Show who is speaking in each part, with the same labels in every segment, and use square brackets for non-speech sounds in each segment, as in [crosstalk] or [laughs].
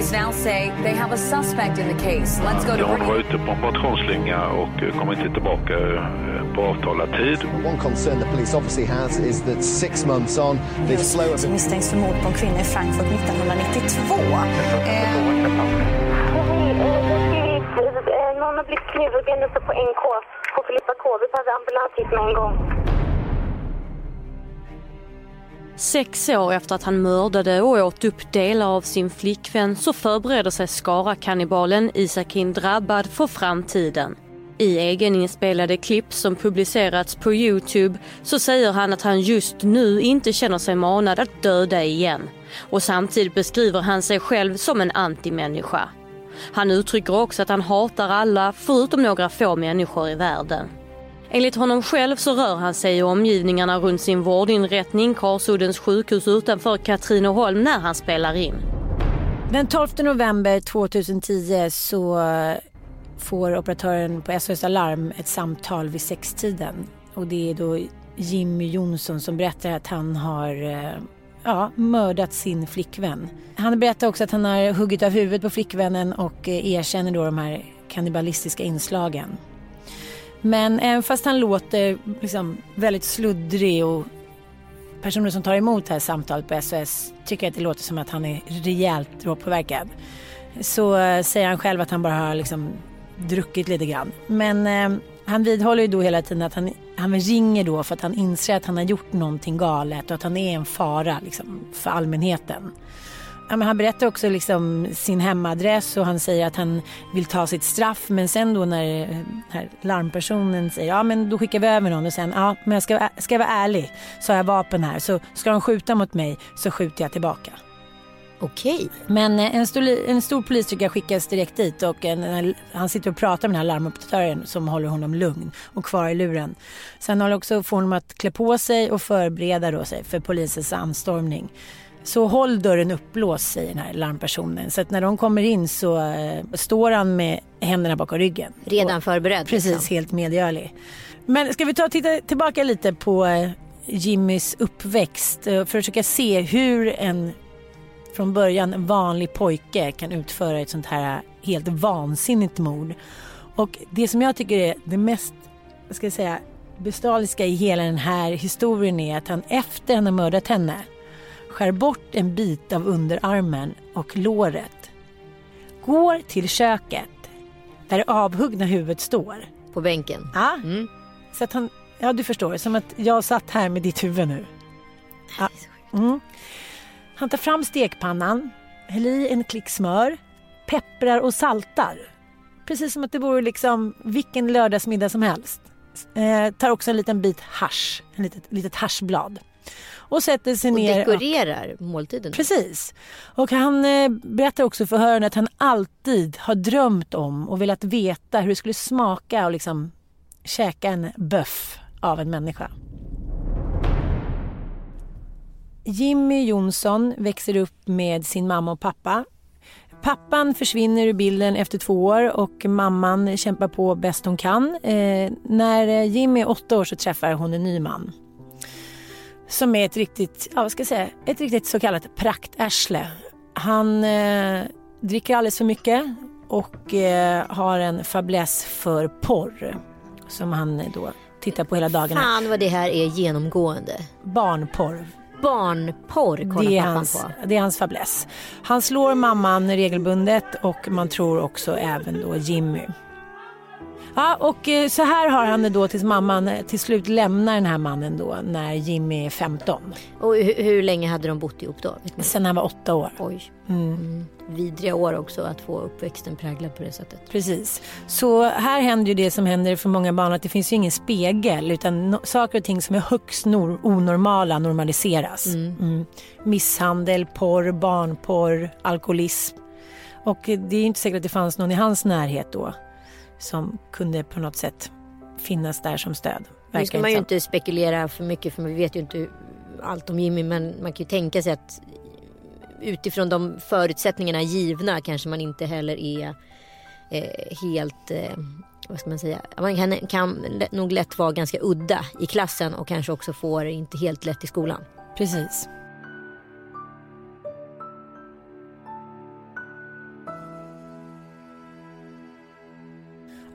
Speaker 1: Police now say they have a suspect in the case. Let's go to
Speaker 2: han var ute på en motionsslinga och eh, kom inte tillbaka eh, på avtalad tid.
Speaker 3: One concern the police obviously has is that six months on, the flow of
Speaker 4: som misstänks för mord på en kvinna i Frankfurt 1992.
Speaker 5: Någon har blivit knivhuggen uppe på NK på Filippa K. Vi behöver ambulans hit med en gång.
Speaker 6: Sex år efter att han mördade och åt upp delar av sin flickvän så förbereder sig Skara-kannibalen Isakin Drabbad för framtiden. I egeninspelade klipp som publicerats på Youtube så säger han att han just nu inte känner sig manad att döda igen. Och samtidigt beskriver han sig själv som en antimänniska. Han uttrycker också att han hatar alla förutom några få människor i världen. Enligt honom själv så rör han sig i omgivningarna runt sin vårdinrättning Karsuddens sjukhus utanför Katrineholm när han spelar in.
Speaker 7: Den 12 november 2010 så får operatören på SOS Alarm ett samtal vid sextiden. Och det är då Jimmy Jonsson som berättar att han har eh, ja, mördat sin flickvän. Han berättar också att han har huggit av huvudet på flickvännen och eh, erkänner då de här kannibalistiska inslagen. Men även fast han låter liksom väldigt sluddrig och personer som tar emot det här samtalet på SOS tycker att det låter som att han är rejält drogpåverkad. Så eh, säger han själv att han bara har liksom druckit lite grann. Men eh, han vidhåller ju då hela tiden att han, han ringer då för att han inser att han har gjort någonting galet och att han är en fara liksom, för allmänheten. Men han berättar också liksom sin hemadress och han säger att han vill ta sitt straff. Men sen då när här larmpersonen säger ja men då skickar vi över någon och sen ja men jag ska, ska jag vara ärlig så har jag vapen här så ska de skjuta mot mig så skjuter jag tillbaka.
Speaker 8: Okej.
Speaker 7: Men eh, en stor, en stor polisstyrka skickas direkt dit och en, han sitter och pratar med den här larmoperatören som håller honom lugn och kvar i luren. Sen håller också får honom att klä på sig och förbereda då sig för polisens anstormning. Så håll dörren uppblåst säger den här larmpersonen. Så att när de kommer in så eh, står han med händerna bakom ryggen.
Speaker 8: Redan
Speaker 7: Och-
Speaker 8: förberedd.
Speaker 7: Precis,
Speaker 8: liksom.
Speaker 7: helt medgörlig. Men ska vi ta och titta tillbaka lite på eh, Jimmys uppväxt för att försöka se hur en från början vanlig pojke kan utföra ett sånt här helt vansinnigt mord. Och det som jag tycker är det mest, ska jag säga, bestialiska i hela den här historien är att han efter han har mördat henne skär bort en bit av underarmen och låret. Går till köket där det avhuggna huvudet står.
Speaker 8: På bänken.
Speaker 7: Ja.
Speaker 8: Mm.
Speaker 7: Så att han, ja du förstår, som att jag satt här med ditt huvud nu. Ja. Mm. Han tar fram stekpannan, häller i en klick smör, pepprar och saltar. Precis som att det vore liksom vilken lördagsmiddag som helst. Eh, tar också en liten bit hasch, en litet, litet haschblad. Och sätter sig
Speaker 8: Och
Speaker 7: ner.
Speaker 8: dekorerar måltiden.
Speaker 7: Precis. Och han eh, berättar också för förhören att han alltid har drömt om och velat veta hur det skulle smaka och liksom käka en böff av en människa. Jimmy Jonsson växer upp med sin mamma och pappa. Pappan försvinner ur bilden efter två år och mamman kämpar på bäst hon kan. Eh, när Jimmy är åtta år så träffar hon en ny man som är ett riktigt, ja vad ska jag säga, ett riktigt så kallat praktärsle. Han eh, dricker alldeles för mycket och eh, har en fäbless för porr som han eh, då tittar på hela dagarna.
Speaker 8: Fan vad det här är genomgående.
Speaker 7: Barnporr.
Speaker 8: Barnporr kollar
Speaker 7: Det är,
Speaker 8: pappan
Speaker 7: hans,
Speaker 8: på.
Speaker 7: det är hans fäbless. Han slår mamman regelbundet och man tror också även då Jimmy. Ja, och eh, så här har han det då tills mamman eh, till slut lämnar den här mannen då när Jimmy är 15.
Speaker 8: Och hur, hur länge hade de bott ihop då?
Speaker 7: Sen han var åtta år.
Speaker 8: Oj.
Speaker 7: Mm.
Speaker 8: Mm. Vidriga år också att få uppväxten präglad på det sättet.
Speaker 7: Precis. Så här händer ju det som händer för många barn att det finns ju ingen spegel utan saker och ting som är högst nor- onormala normaliseras. Mm. Misshandel, porr, barnporr, alkoholism. Och eh, det är inte säkert att det fanns någon i hans närhet då som kunde på något sätt finnas där som stöd.
Speaker 8: Nu ska man ju
Speaker 7: som.
Speaker 8: inte spekulera för mycket för vi vet ju inte allt om Jimmy men man kan ju tänka sig att utifrån de förutsättningarna givna kanske man inte heller är eh, helt, eh, vad ska man säga, man kan, kan nog lätt vara ganska udda i klassen och kanske också får inte helt lätt i skolan.
Speaker 7: Precis.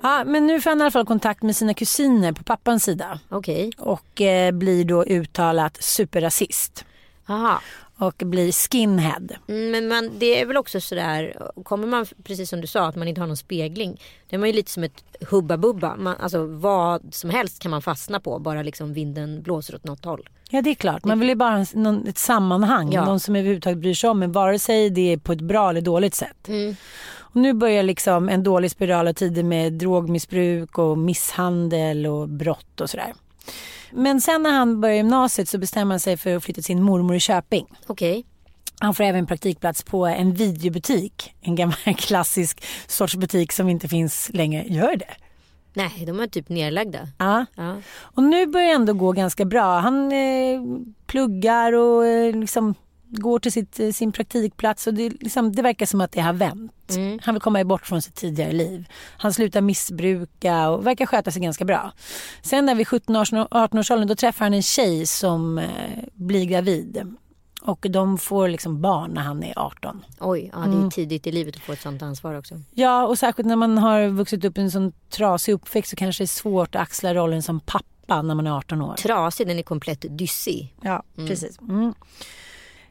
Speaker 7: Ja, men nu får han i alla fall kontakt med sina kusiner på pappans sida.
Speaker 8: Okej.
Speaker 7: Och eh, blir då uttalat superrasist.
Speaker 8: Aha.
Speaker 7: Och blir skinhead.
Speaker 8: Mm, Men man, det är väl också sådär, kommer man precis som du sa att man inte har någon spegling. Det är man ju lite som ett hubba bubba. Man, alltså vad som helst kan man fastna på bara liksom vinden blåser åt något håll.
Speaker 7: Ja det är klart, man vill ju bara ha en, någon, ett sammanhang.
Speaker 8: Ja.
Speaker 7: Någon som överhuvudtaget bryr sig om men vare sig det är på ett bra eller dåligt sätt. Och nu börjar liksom en dålig spiral av tider med drogmissbruk och misshandel och brott och sådär. Men sen när han börjar gymnasiet så bestämmer han sig för att flytta till sin mormor i Köping.
Speaker 8: Okej.
Speaker 7: Han får även praktikplats på en videobutik. En gammal [laughs] klassisk sorts butik som inte finns längre. Gör det?
Speaker 8: Nej, de är typ nerlagda.
Speaker 7: Ja.
Speaker 8: Ja.
Speaker 7: Och nu börjar det ändå gå ganska bra. Han eh, pluggar och eh, liksom går till sitt, eh, sin praktikplats och det, liksom, det verkar som att det har vänt.
Speaker 8: Mm.
Speaker 7: Han vill komma bort från sitt tidigare liv. Han slutar missbruka och verkar sköta sig ganska bra. Sen när vi 17-18-årsåldern då träffar han en tjej som eh, blir gravid. Och de får liksom barn när han är 18.
Speaker 8: Oj, ja, det är
Speaker 7: Mm.
Speaker 8: tidigt i livet att få ett sånt ansvar också.
Speaker 7: Ja, och särskilt när man har vuxit upp i en sån trasig uppväxt så kanske det är svårt att axla rollen som pappa när man är 18 år.
Speaker 8: Trasig, den är komplett dyssig.
Speaker 7: Ja, precis. Mm.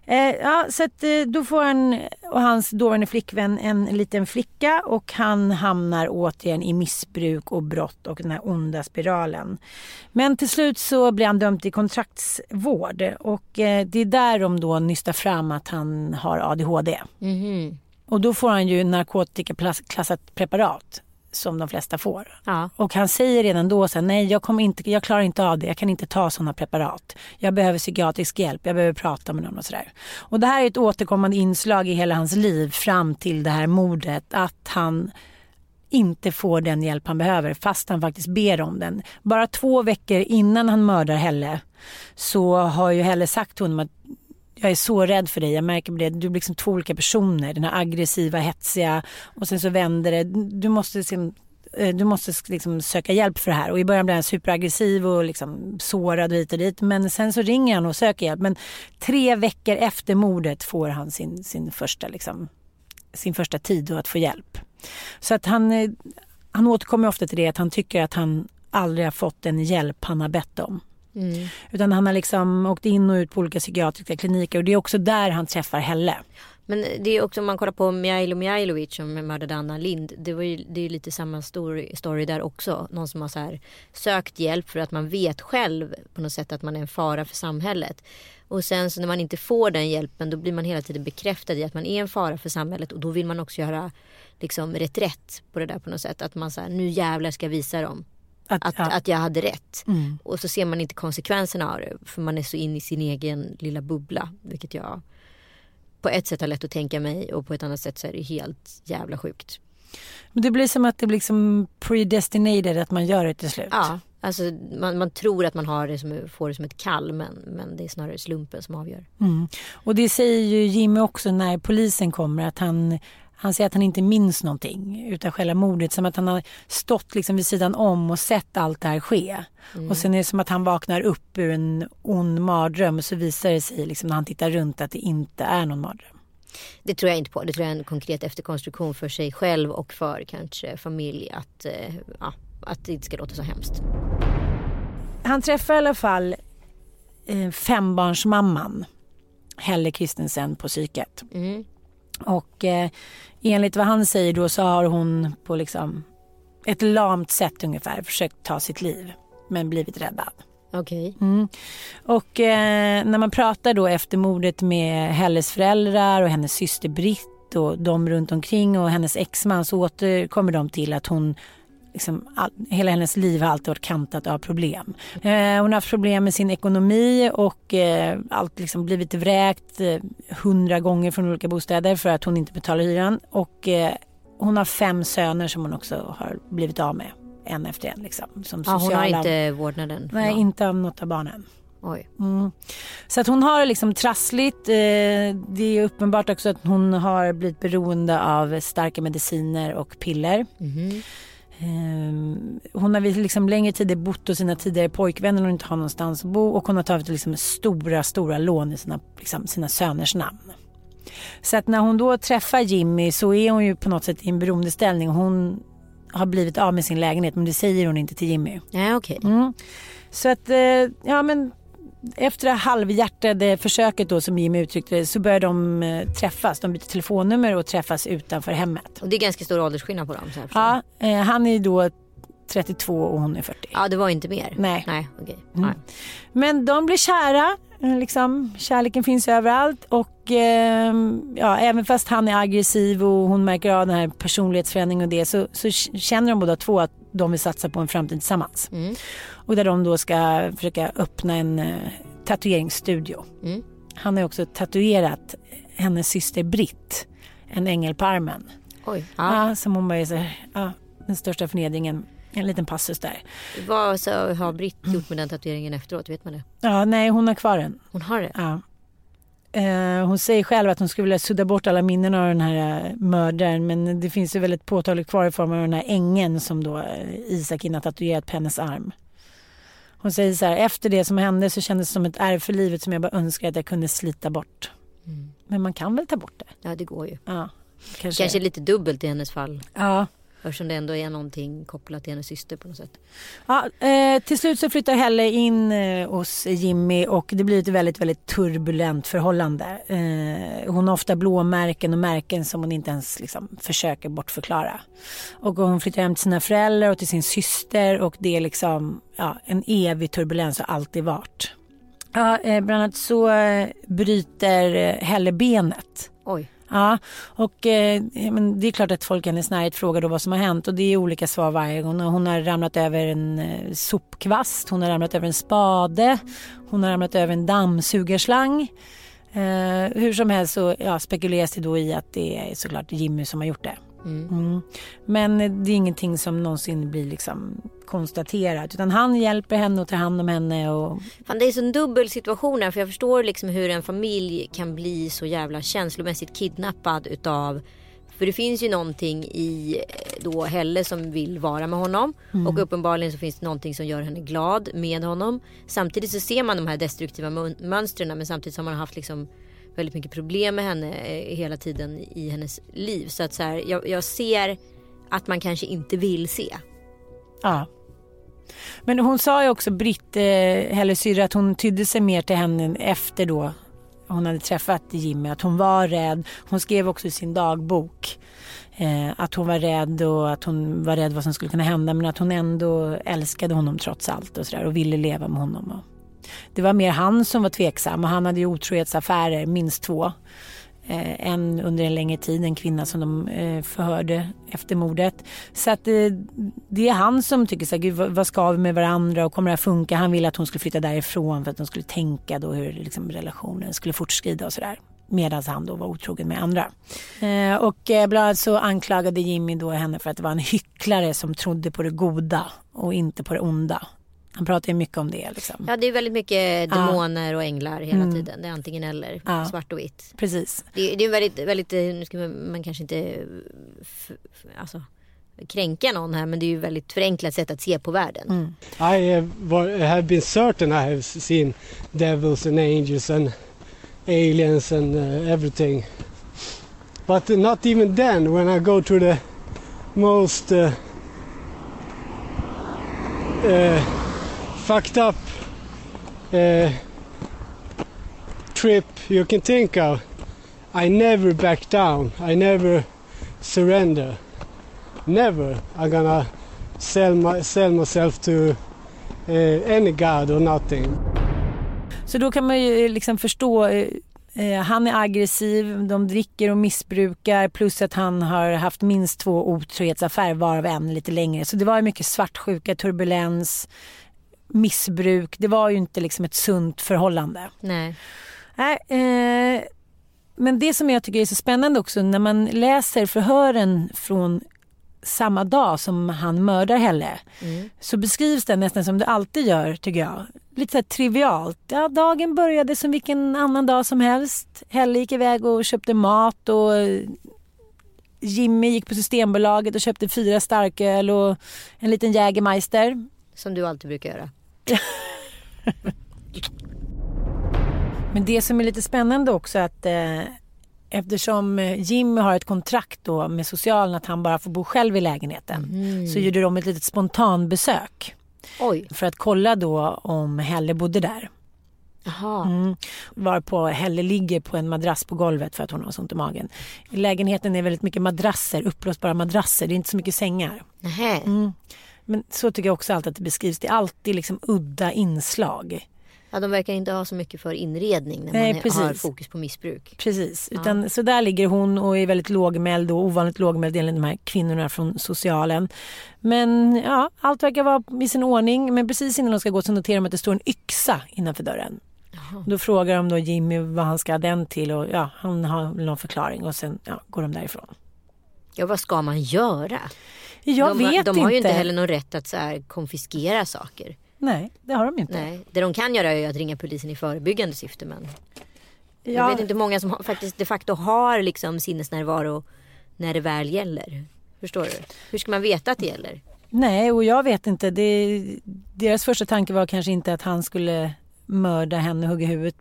Speaker 7: Eh, ja, så att, eh, då får han och hans dåvarande flickvän en liten flicka och han hamnar återigen i missbruk och brott och den här onda spiralen. Men till slut så blir han dömd till kontraktsvård och eh, det är där de då nystar fram att han har ADHD.
Speaker 8: Mhm.
Speaker 7: Och då får han ju narkotikaklassat preparat som de flesta får.
Speaker 8: Ja.
Speaker 7: Och han säger redan då så här, nej jag, kommer inte, jag klarar inte av det, jag kan inte ta sådana preparat. Jag behöver psykiatrisk hjälp, jag behöver prata med någon och sådär. Och det här är ett återkommande inslag i hela hans liv fram till det här mordet. Att han inte får den hjälp han behöver fast han faktiskt ber om den. Bara två veckor innan han mördar Helle så har ju Helle sagt till honom att jag är så rädd för dig, jag märker det. Du blir liksom två olika personer. Den här aggressiva, hetsiga och sen så vänder det. Du måste, liksom, eh, du måste liksom söka hjälp för det här. Och i början blir han superaggressiv och liksom sårad och hit och dit. Men sen så ringer han och söker hjälp. Men tre veckor efter mordet får han sin, sin, första, liksom, sin första tid att få hjälp. Så att han, eh, han återkommer ofta till det att han tycker att han aldrig har fått den hjälp han har bett om.
Speaker 8: Mm.
Speaker 7: Utan han har liksom åkt in och ut på olika psykiatriska kliniker och det är också där han träffar Helle.
Speaker 8: Men det är också om man kollar på Mijailo Mijailovic som mördade Anna Lind. Det, var ju, det är ju lite samma story, story där också. Någon som har så här sökt hjälp för att man vet själv på något sätt att man är en fara för samhället. Och sen så när man inte får den hjälpen då blir man hela tiden bekräftad i att man är en fara för samhället och då vill man också göra liksom reträtt på det där på något sätt. Att man säger nu jävlar ska jag visa dem.
Speaker 7: Att,
Speaker 8: Att,
Speaker 7: ja.
Speaker 8: att jag hade rätt.
Speaker 7: Mm.
Speaker 8: Och så ser man inte konsekvenserna av det. För man är så in i sin egen lilla bubbla. Vilket jag på ett sätt har lätt att tänka mig. Och på ett annat sätt så är det helt jävla sjukt.
Speaker 7: Men det blir som att det blir liksom predestinated att man gör det till slut.
Speaker 8: Ja, alltså man, man tror att man har det som, får det som ett kall. Men, men det är snarare slumpen som avgör.
Speaker 7: Mm. Och det säger ju Jimmy också när polisen kommer att han han säger att han inte minns någonting utav själva mordet. Som att han har stått liksom vid sidan om och sett allt det här ske.
Speaker 8: Mm.
Speaker 7: Och sen är det som att han vaknar upp ur en ond mardröm och så visar det sig liksom när han tittar runt att det inte är någon mardröm.
Speaker 8: Det tror jag inte på. Det tror jag är en konkret efterkonstruktion för sig själv och för kanske familj. Att, eh, ja, att det inte ska låta så hemskt.
Speaker 7: han träffar i alla fall eh, fembarnsmamman Helle Kristensen på psyket.
Speaker 8: Mm.
Speaker 7: Och eh, enligt vad han säger då så har hon på liksom ett lamt sätt ungefär försökt ta sitt liv men blivit räddad.
Speaker 8: Okej.
Speaker 7: Mm. Och eh, när man pratar då efter mordet med Helles föräldrar och hennes syster Britt och de runt omkring och hennes exman så återkommer de till att hon Liksom, all, hela hennes liv har alltid varit kantat av problem. Eh, hon har haft problem med sin ekonomi och eh, allt liksom blivit vräkt eh, hundra gånger från olika bostäder för att hon inte betalar hyran. Och eh, hon har fem söner som hon också har blivit av med en efter en. Liksom, som
Speaker 8: Ja, hon har
Speaker 7: sociala-
Speaker 8: inte vårdnaden.
Speaker 7: Nej,
Speaker 8: Ja.
Speaker 7: inte av något av barnen. Mm. Så att hon har det liksom trassligt. Eh, det är uppenbart också att hon har blivit beroende av starka mediciner och piller.
Speaker 8: Mhm.
Speaker 7: Eh, hon har liksom längre tid bott hos sina tidigare pojkvänner och inte har någonstans att bo och hon har tagit liksom stora, stora lån i sina, liksom, sina söners namn. Så att när hon då träffar Jimmy så är hon ju på något sätt i en beroendeställning. Hon har blivit av med sin lägenhet men det säger hon inte till Jimmy.
Speaker 8: Ja, okej.
Speaker 7: Mm. Så att, eh, ja men efter det halvhjärtade försöket då som Jimmy uttryckte det så börjar de eh, träffas. De byter telefonnummer och träffas utanför hemmet.
Speaker 8: Och det är ganska stor åldersskillnad på dem. Så.
Speaker 7: Ja, eh, han är då 32 och hon är 40.
Speaker 8: ja, det var inte mer?
Speaker 7: Nej.
Speaker 8: Nej, okej.
Speaker 7: Mm.
Speaker 8: Nej.
Speaker 7: Men de blir kära. Eh, Liksom, kärleken finns överallt och eh, ja, även fast han är aggressiv och hon märker av den här personlighetsförändringen och det så, så känner de båda två att de vill satsa på en framtid tillsammans.
Speaker 8: Mm.
Speaker 7: Och där de då ska försöka öppna en eh, tatueringsstudio.
Speaker 8: Mm.
Speaker 7: Han har också tatuerat hennes syster Britt, en ängel på armen.
Speaker 8: Oj. Ja.
Speaker 7: Ja, som hon bara är så här, ja, den största förnedringen. En liten passus där.
Speaker 8: Vad så har Britt gjort med den tatueringen efteråt? Vet man det?
Speaker 7: Ja, nej hon har kvar den.
Speaker 8: Hon har det?
Speaker 7: Ja. Eh, hon säger själv att hon skulle vilja sudda bort alla minnen av den här eh, mördaren men det finns ju väldigt påtagligt kvar i form av den här ängen som då eh, Isak har tatuerat på hennes arm. Hon säger så här, efter det som hände så kändes det som ett ärr för livet som jag bara önskar att jag kunde slita bort. Men man kan väl ta bort det?
Speaker 8: Ja, det går ju.
Speaker 7: Ja, kanske.
Speaker 8: Kanske lite dubbelt i hennes fall.
Speaker 7: Ja.
Speaker 8: Eftersom det ändå är någonting kopplat till hennes syster på något sätt.
Speaker 7: Ja, eh, till slut så flyttar Helle in eh, hos Jimmy och det blir ett väldigt, väldigt turbulent förhållande. Eh, hon har ofta blåmärken och märken som hon inte ens liksom, försöker bortförklara. Och hon flyttar hem till sina föräldrar och till sin syster och det är liksom ja, en evig turbulens och alltid varit. Ja, eh, bland annat så eh, bryter eh, Helle benet.
Speaker 8: Oj.
Speaker 7: Ja, och eh, men det är klart att folk i hennes närhet frågar då vad som har hänt och det är olika svar varje gång. Hon har ramlat över en eh, sopkvast, hon har ramlat över en spade, hon har ramlat över en dammsugarslang. Eh, hur som helst så ja, spekuleras det då i att det är såklart Jimmy som har gjort det. Mm. Men eh, det är ingenting som någonsin blir liksom konstaterat utan han hjälper henne och tar hand om henne och
Speaker 8: Fan, det är så en dubbel situation här för jag förstår liksom hur en familj kan bli så jävla känslomässigt kidnappad utav för det finns ju någonting i eh, då Helle som vill vara med honom
Speaker 7: Mm.
Speaker 8: och uppenbarligen så finns det någonting som gör henne glad med honom. Samtidigt så ser man de här destruktiva mön- mönstren men samtidigt så har man haft liksom väldigt mycket problem med henne eh, hela tiden i hennes liv. Så att så här, jag, jag ser att man kanske inte vill se.
Speaker 7: Ja. Men hon sa ju också, Britt, eh, Helles syrra, att hon tydde sig mer till henne efter då hon hade träffat Jimmy. Att hon var rädd. Hon skrev också i sin dagbok eh, att hon var rädd och att hon var rädd vad som skulle kunna hända. Men att hon ändå älskade honom trots allt och, sådär och ville leva med honom. Och det var mer han som var tveksam och han hade ju otrohetsaffärer, minst två. Eh, en under en längre tid, en kvinna som de eh, förhörde efter mordet. Så att eh, det är han som tycker så här, Gud, vad, ska vi med varandra och kommer det här funka? Han ville att hon skulle flytta därifrån för att de skulle tänka då hur liksom, relationen skulle fortskrida och sådär. Medan han då var otrogen med andra. Och bland annat så anklagade Jimmy då henne för att det var en hycklare som trodde på det goda och inte på det onda. Han pratar ju mycket om det liksom.
Speaker 8: Ja det är väldigt mycket
Speaker 7: Ja.
Speaker 8: demoner och änglar hela
Speaker 7: Mm.
Speaker 8: tiden. Det är antingen eller,
Speaker 7: Ja.
Speaker 8: svart och vitt.
Speaker 7: Precis.
Speaker 8: Det, det är väldigt, väldigt, eh, nu ska man, man kanske inte f, f, alltså, kränka någon här men det är ju väldigt förenklat sätt att se på världen.
Speaker 7: Mm.
Speaker 9: I have, wa- have been certain I have seen devils and angels and aliens and uh, everything. But not even then, when I go to the most uh, uh, fucked up uh, trip you can think of. I never back down. I never surrender. Never I'm gonna sell, my, sell myself to uh, any god or nothing.
Speaker 7: Så då kan man ju eh, liksom förstå eh, han är aggressiv, de dricker och missbrukar plus att han har haft minst två otrohetsaffärer varav en lite längre. Så det var mycket svartsjuka, turbulens, missbruk. Det var ju inte liksom ett sunt förhållande.
Speaker 8: Nej.
Speaker 7: Nej, eh, men det som jag tycker är så spännande också när man läser förhören från samma dag som han mördar Helle
Speaker 8: Mm.
Speaker 7: så beskrivs det nästan som det alltid gör tycker jag. Lite så här trivialt. Ja, dagen började som vilken annan dag som helst. Helle gick iväg och köpte mat och Jimmy gick på Systembolaget och köpte fyra starköl och en liten Jägermeister.
Speaker 8: Som du alltid brukar göra. [laughs]
Speaker 7: Men det som är lite spännande också att eh, eftersom eh, Jimmy har ett kontrakt då med socialen att han bara får bo själv i lägenheten så gjorde de ett litet spontanbesök.
Speaker 8: Oj.
Speaker 7: För att kolla då om Helle bodde där.
Speaker 8: Jaha.
Speaker 7: Mm. Varpå Helle ligger på en madrass på golvet för att hon har så ont i magen. I lägenheten är väldigt mycket madrasser, uppblåsbara madrasser. Det är inte så mycket sängar. Mm. Men så tycker jag också alltid att det beskrivs. Det är alltid liksom udda inslag.
Speaker 8: Ja, de verkar inte ha så mycket för inredning när man
Speaker 7: precis.
Speaker 8: har fokus på missbruk.
Speaker 7: Precis,
Speaker 8: Ja.
Speaker 7: utan, så där ligger hon och är väldigt lågmäld och ovanligt lågmäld enligt de här kvinnorna från socialen. Men ja, allt verkar vara i sin ordning. Men precis innan de ska gå så noterar de att det står en yxa innanför dörren. Då frågar de då Jimmy vad han ska ha den till och ja, han har någon förklaring och sen ja, går de därifrån.
Speaker 8: Ja, vad ska man göra?
Speaker 7: Jag
Speaker 8: de,
Speaker 7: vet
Speaker 8: de har ju inte
Speaker 7: inte.
Speaker 8: heller någon rätt att så här, konfiskera saker.
Speaker 7: Nej, det har de inte.
Speaker 8: Nej. Det de kan göra är att ringa polisen i förebyggande syfte. Men
Speaker 7: Ja.
Speaker 8: jag vet inte många som har, faktiskt de facto har liksom sinnesnärvaro när det väl gäller. Förstår du? Hur ska man veta att det gäller?
Speaker 7: Nej, och jag vet inte. Det, deras första tanke var kanske inte att han skulle mörda henne och hugga huvudet.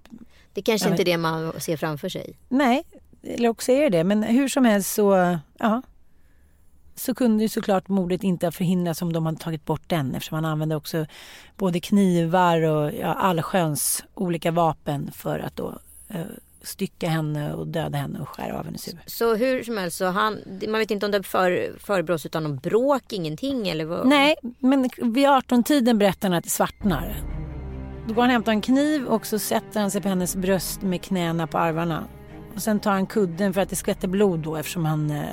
Speaker 8: Det kanske
Speaker 7: Jag
Speaker 8: inte är det man ser framför sig.
Speaker 7: Nej, eller också är det det. Men hur som helst så, ja. Så kunde ju såklart mordet inte ha förhindrats om de hade tagit bort den eftersom han använde också både knivar och ja, allsköns olika vapen för att då eh, stycka henne och döda henne och skära av hennes huvud.
Speaker 8: Så hur som helst, så han, man vet inte om det för, förebrås utan om bråk, ingenting eller vad?
Speaker 7: Nej, men vid 18-tiden berättar han att det svartnar. Då går han och hämtar en kniv och så sätter han sig på hennes bröst med knäna på arvarna. Och sen tar han kudden för att det skvätter blod då eftersom han... Eh,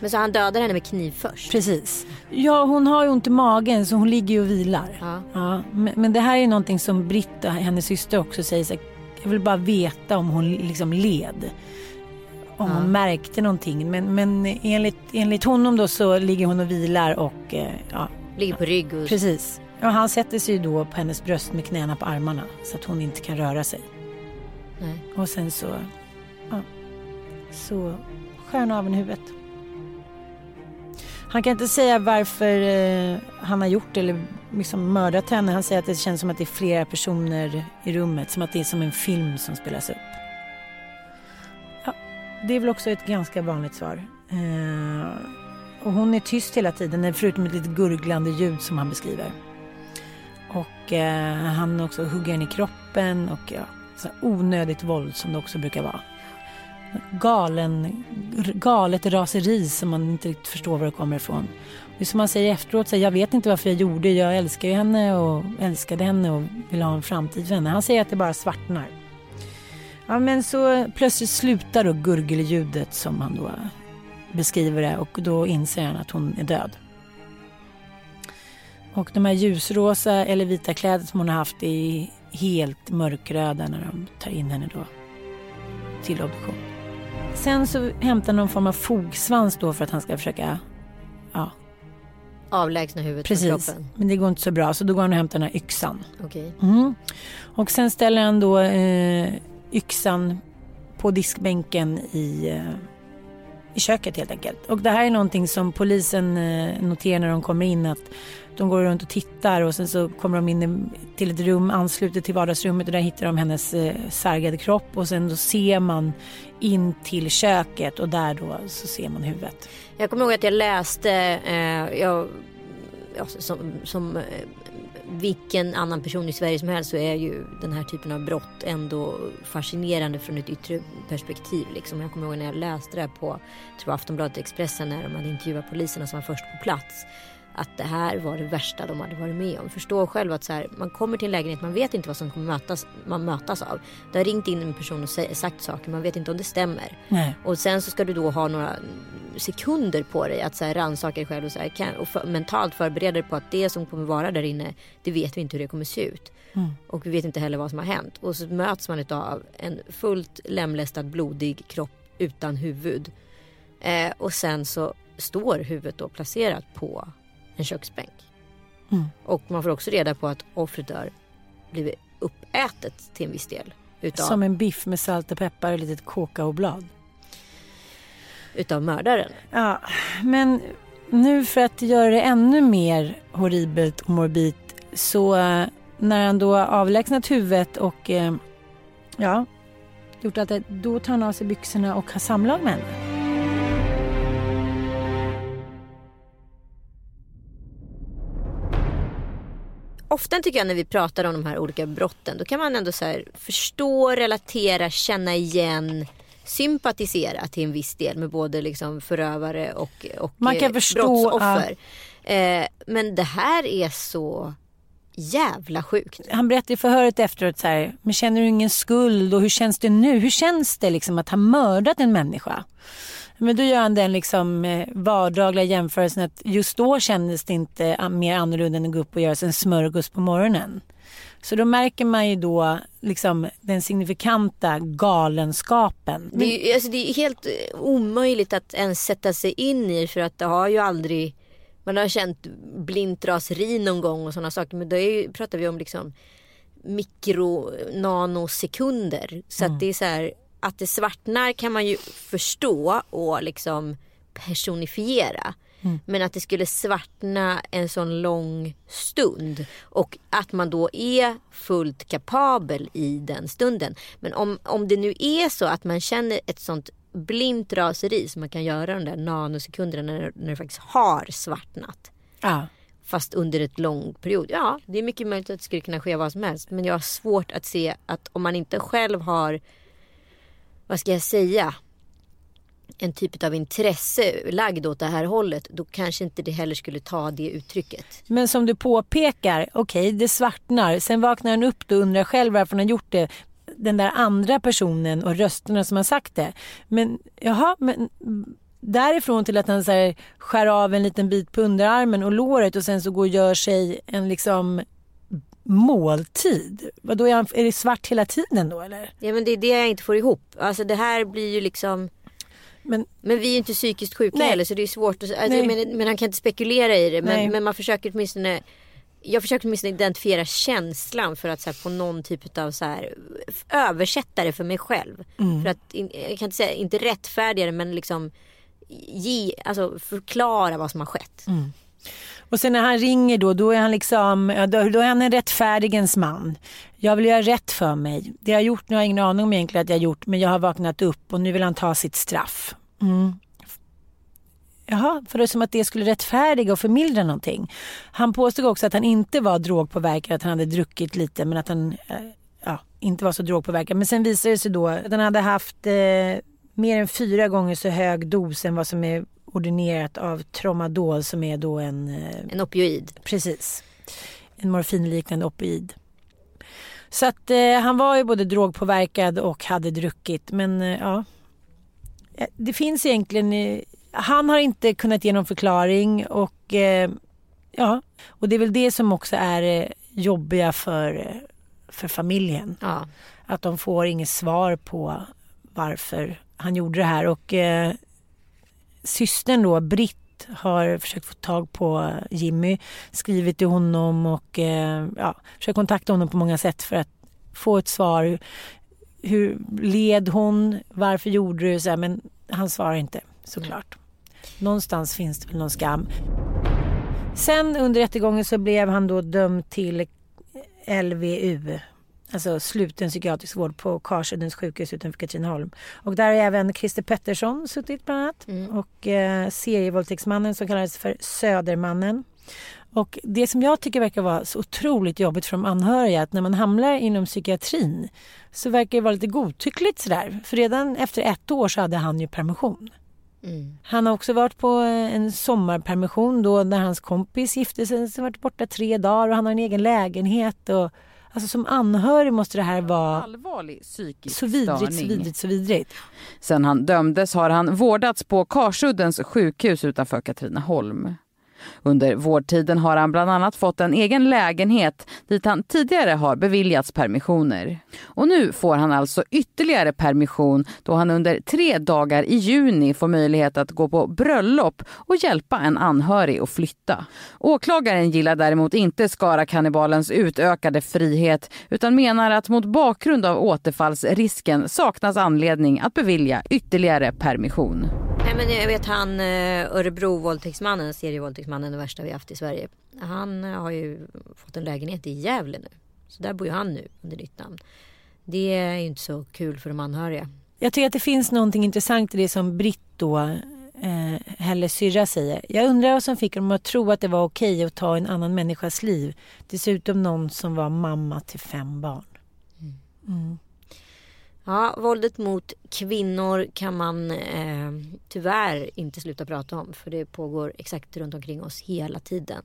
Speaker 8: Men så han dödar henne med kniv först?
Speaker 7: Precis. Ja, hon har ju ont i magen så hon ligger ju och vilar.
Speaker 8: Ja.
Speaker 7: Ja, men, men det här är någonting som Britta, hennes syster också säger så här, Jag vill bara veta om hon liksom led. Om hon märkte någonting. Men, men enligt, enligt honom då så ligger hon och vilar och eh, ja,
Speaker 8: Ligger på rygg och...
Speaker 7: Precis. Och han sätter sig ju då på hennes bröst med knäna på armarna så att hon inte kan röra sig.
Speaker 8: Nej.
Speaker 7: Och sen så, ja, så skär han av henne huvudet. Han kan inte säga varför eh, han har gjort eller liksom mördat henne. Han säger att det känns som att det är flera personer i rummet. Som att det är som en film som spelas upp. Ja, det är väl också ett ganska vanligt svar. Eh, och hon är tyst hela tiden, förutom ett litet gurglande ljud som han beskriver. Och eh, han också hugger henne i kroppen och ja, så onödigt våld som det också brukar vara. Galen, galet raseri som man inte riktigt förstår var det kommer ifrån. Det är som man säger efteråt, så här, jag vet inte varför jag gjorde, jag älskar ju henne och älskade henne och vill ha en framtid för henne. Han säger att det bara svartnar. Ja men så plötsligt slutar då gurgelljudet som han då beskriver det och då inser han att hon är död. Och de här ljusrosa eller vita kläder som hon har haft är helt mörkröda när de tar in henne då till obduktion. Sen så hämtar någon form av fogsvans då för att han ska försöka ja,
Speaker 8: Avlägsna huvudet
Speaker 7: precis.
Speaker 8: från kroppen?
Speaker 7: Men det går inte så bra så då går han och hämtar den här yxan.
Speaker 8: Okej.
Speaker 7: Mm. Och sen ställer han då eh, yxan på diskbänken i, eh, i köket helt enkelt. Och det här är någonting som polisen eh, noterar när de kommer in att de går runt och tittar och sen så kommer de in i- till ett rum anslutet till vardagsrummet och där hittar de hennes eh, sargade kropp och sen då ser man in till köket och där då så ser man huvudet.
Speaker 8: Jag kommer ihåg att jag läste, eh, jag, ja, som, som eh, vilken annan person i Sverige som helst så är ju den här typen av brott ändå fascinerande från ett yttre perspektiv. Liksom. Jag kommer ihåg när jag läste det här på tror Aftonbladet Expressen när de hade intervjuat poliserna som var först på plats att det här var det värsta de hade varit med om. Förstå själv att så här, man kommer till en lägenhet, man vet inte vad som kommer mötas, man mötas av. Det har ringt in en person och sagt saker, man vet inte om det stämmer.
Speaker 7: Nej.
Speaker 8: Och sen så ska du då ha några sekunder på dig att så här, rannsaka dig själv och, så här, kan, och för, mentalt förbereda dig på att det som kommer vara där inne, det vet vi inte hur det kommer se ut.
Speaker 7: Mm.
Speaker 8: Och vi vet inte heller vad som har hänt. Och så möts man av en fullt lemlästad blodig kropp utan huvud. Eh, och sen så står huvudet då placerat på en köksbänk.
Speaker 7: Mm.
Speaker 8: Och man får också reda på att offret har blivit uppätet till en viss del. Utav,
Speaker 7: Som en biff med salt och peppar och ett litet kakaoblad.
Speaker 8: Utav mördaren.
Speaker 7: Ja, men nu för att göra det ännu mer horribelt och morbid så eh, när han då avlägsnat huvudet och eh, ja, gjort allt det, då tar han av sig byxorna och har samlag med henne.
Speaker 8: Ofta tycker jag när vi pratar om de här olika brotten då kan man ändå så här förstå, relatera, känna igen sympatisera till en viss del med både liksom förövare och, och
Speaker 7: Man kan
Speaker 8: eh,
Speaker 7: förstå,
Speaker 8: brottsoffer. Eh, men det här är så jävla sjukt.
Speaker 7: Han berättade i förhöret efteråt så här, men känner du ingen skuld och hur känns det nu? Hur känns det liksom att ha mördat en människa? Men då gör han den liksom eh, vardagliga jämförelsen att just då kändes det inte mer annorlunda än att gå upp och göra sig en smörgås på morgonen. Så då märker man ju då liksom den signifikanta galenskapen.
Speaker 8: Det är, ju, alltså det är helt eh, omöjligt att ens sätta sig in i för att det har ju aldrig man har känt blint raseri någon gång och sådana saker men då är pratar vi om liksom mikro nanosekunder. Så
Speaker 7: Mm.
Speaker 8: att det är så här att det svartnar kan man ju förstå och liksom personifiera.
Speaker 7: Mm.
Speaker 8: Men att det skulle svartna en sån lång stund och att man då är fullt kapabel i den stunden. Men om, om det nu är så att man känner ett sånt blint raseri som man kan göra de där nanosekunderna när, när det faktiskt har svartnat.
Speaker 7: Ja.
Speaker 8: Fast under ett lång period. Ja, det är mycket möjligt att det skulle kunna ske vad som helst. Men jag har svårt att se att om man inte själv har, vad ska jag säga, en typ av intresse lagd åt det här hållet. Då kanske inte det heller skulle ta det uttrycket.
Speaker 7: Men som du påpekar, okej det svartnar. Sen vaknar han upp och undrar själv varför han har gjort det. Den där andra personen och rösterna som har sagt det. Men jaha, men därifrån till att han så här, skär av en liten bit på underarmen och låret och sen så går och gör sig en liksom måltid. Vadå, är, han, är det svart hela tiden då eller?
Speaker 8: Ja men det är det jag inte får ihop. Alltså det här blir ju liksom
Speaker 7: Men,
Speaker 8: Men vi är ju inte psykiskt sjuka
Speaker 7: Nej.
Speaker 8: heller så det är svårt att alltså, men, men han kan inte spekulera i det. Men, men man försöker åtminstone jag försöker åtminstone identifiera känslan för att så här, på någon typ av så här, översätta det för mig själv.
Speaker 7: Mm.
Speaker 8: För att, jag kan inte säga, inte rättfärdiga det men liksom ge, alltså förklara vad som har skett.
Speaker 7: Mm. Och sen när han ringer då, då är han liksom, då är han en rättfärdigens man. Jag vill göra rätt för mig. Det jag har gjort, nu har jag ingen aning om egentligen att jag har gjort, men jag har vaknat upp och nu vill han ta sitt straff. Mm. Jaha, för det är som att det skulle rättfärdiga och förmildra någonting. Han påstod också att han inte var drogpåverkad, att han hade druckit lite men att han eh, ja, inte var så drogpåverkad. Men sen visade det sig då att han hade haft eh, mer än fyra gånger så hög dos än vad som är ordinerat av Tramadol som är då en... Eh,
Speaker 8: En opioid.
Speaker 7: Precis. En morfinliknande opioid. Så att eh, han var ju både drogpåverkad och hade druckit men eh, ja. Eh, Det finns egentligen, han har inte kunnat ge någon förklaring och eh, ja. Och det är väl det som också är eh, jobbiga för, eh, för familjen.
Speaker 8: Ja.
Speaker 7: Att de får inget svar på varför han gjorde det här och eh, systern då, Britt har försökt få tag på Jimmy, skrivit till honom och eh, ja, försökt kontakta honom på många sätt för att få ett svar. Hur led hon? Varför gjorde du så här? Men han svarar inte såklart. Någonstans finns det väl någon skam. Sen under rättegången så blev han då dömd till LVU. Alltså sluten psykiatrisk vård på Karsuddens sjukhus utanför Katrineholm. Och där har även Christer Pettersson suttit bland annat. Och eh, serievåldtäktsmannen som kallades för Södermannen. Och det som jag tycker verkar vara så otroligt jobbigt för de anhöriga att när man hamnar inom psykiatrin så verkar det vara lite godtyckligt sådär. För redan efter ett år så hade han ju permission. Mm. Han har också varit på en sommarpermission då när hans kompis gifte sig. Så varit borta tre dagar och han har en egen lägenhet. Och, alltså som anhörig måste det här vara
Speaker 10: allvarlig psykisk
Speaker 7: så vidrigt, så vidrigt, så vidrigt.
Speaker 10: Sen han dömdes har han vårdats på Karsuddens sjukhus utanför Katrineholm. Under vårdtiden har han bland annat fått en egen lägenhet dit han tidigare har beviljats permissioner. Och nu får han alltså ytterligare permission då han under tre dagar i juni får möjlighet att gå på bröllop och hjälpa en anhörig att flytta. Åklagaren gillar däremot inte Skara-kannibalens utökade frihet utan menar att mot bakgrund av återfallsrisken saknas anledning att bevilja ytterligare permission.
Speaker 8: Nej, men jag vet han eh, Örebro-våldtäktsmannen, serievåldtäktsmannen, den värsta vi haft i Sverige. Han eh, har ju fått en lägenhet i Gävle nu. Så där bor ju han nu under nytt namn. Det är ju inte så kul för de anhöriga.
Speaker 7: Jag tycker att det finns någonting intressant i det som Britt då, eh, Helles syrra säger. Jag undrar vad som fick dem att tro att det var okej att ta en annan människas liv. Dessutom någon som var mamma till fem barn.
Speaker 8: Mm. Ja, våldet mot kvinnor kan man eh, tyvärr inte sluta prata om för det pågår exakt runt omkring oss hela tiden.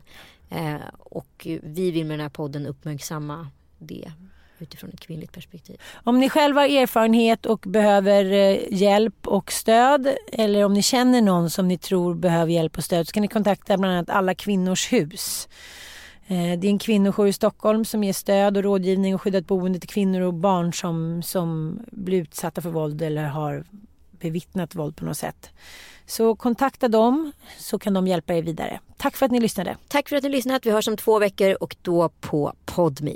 Speaker 8: Eh, och vi vill med den här podden uppmärksamma det utifrån ett kvinnligt perspektiv.
Speaker 7: Om ni själva har erfarenhet och behöver eh, hjälp och stöd eller om ni känner någon som ni tror behöver hjälp och stöd så kan ni kontakta bland annat Alla Kvinnors Hus. Eh, det är en kvinnojour i Stockholm som ger stöd och rådgivning och skyddat boende till kvinnor och barn som, som blir utsatta för våld eller har bevittnat våld på något sätt. Så kontakta dem så kan de hjälpa er vidare. Tack för att ni lyssnade.
Speaker 8: Tack för att ni lyssnat. Vi hörs om två veckor och då på Podme.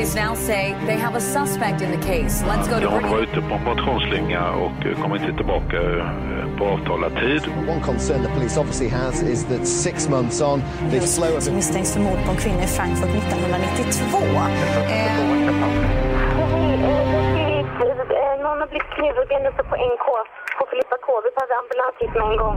Speaker 1: Police now say they have a suspect in the case. Let's go to
Speaker 2: Hon var ute på en motionsslinga och kom inte tillbaka eh, på avtalad tid.
Speaker 3: One concern the police obviously has is that six months on they've slowed...
Speaker 4: Misstänks för mord på en kvinna i Frankfurt 1992.
Speaker 5: Någon har blivit knivhuggen uppe på NK på Filippa K. Vi behöver ambulans hit med en gång.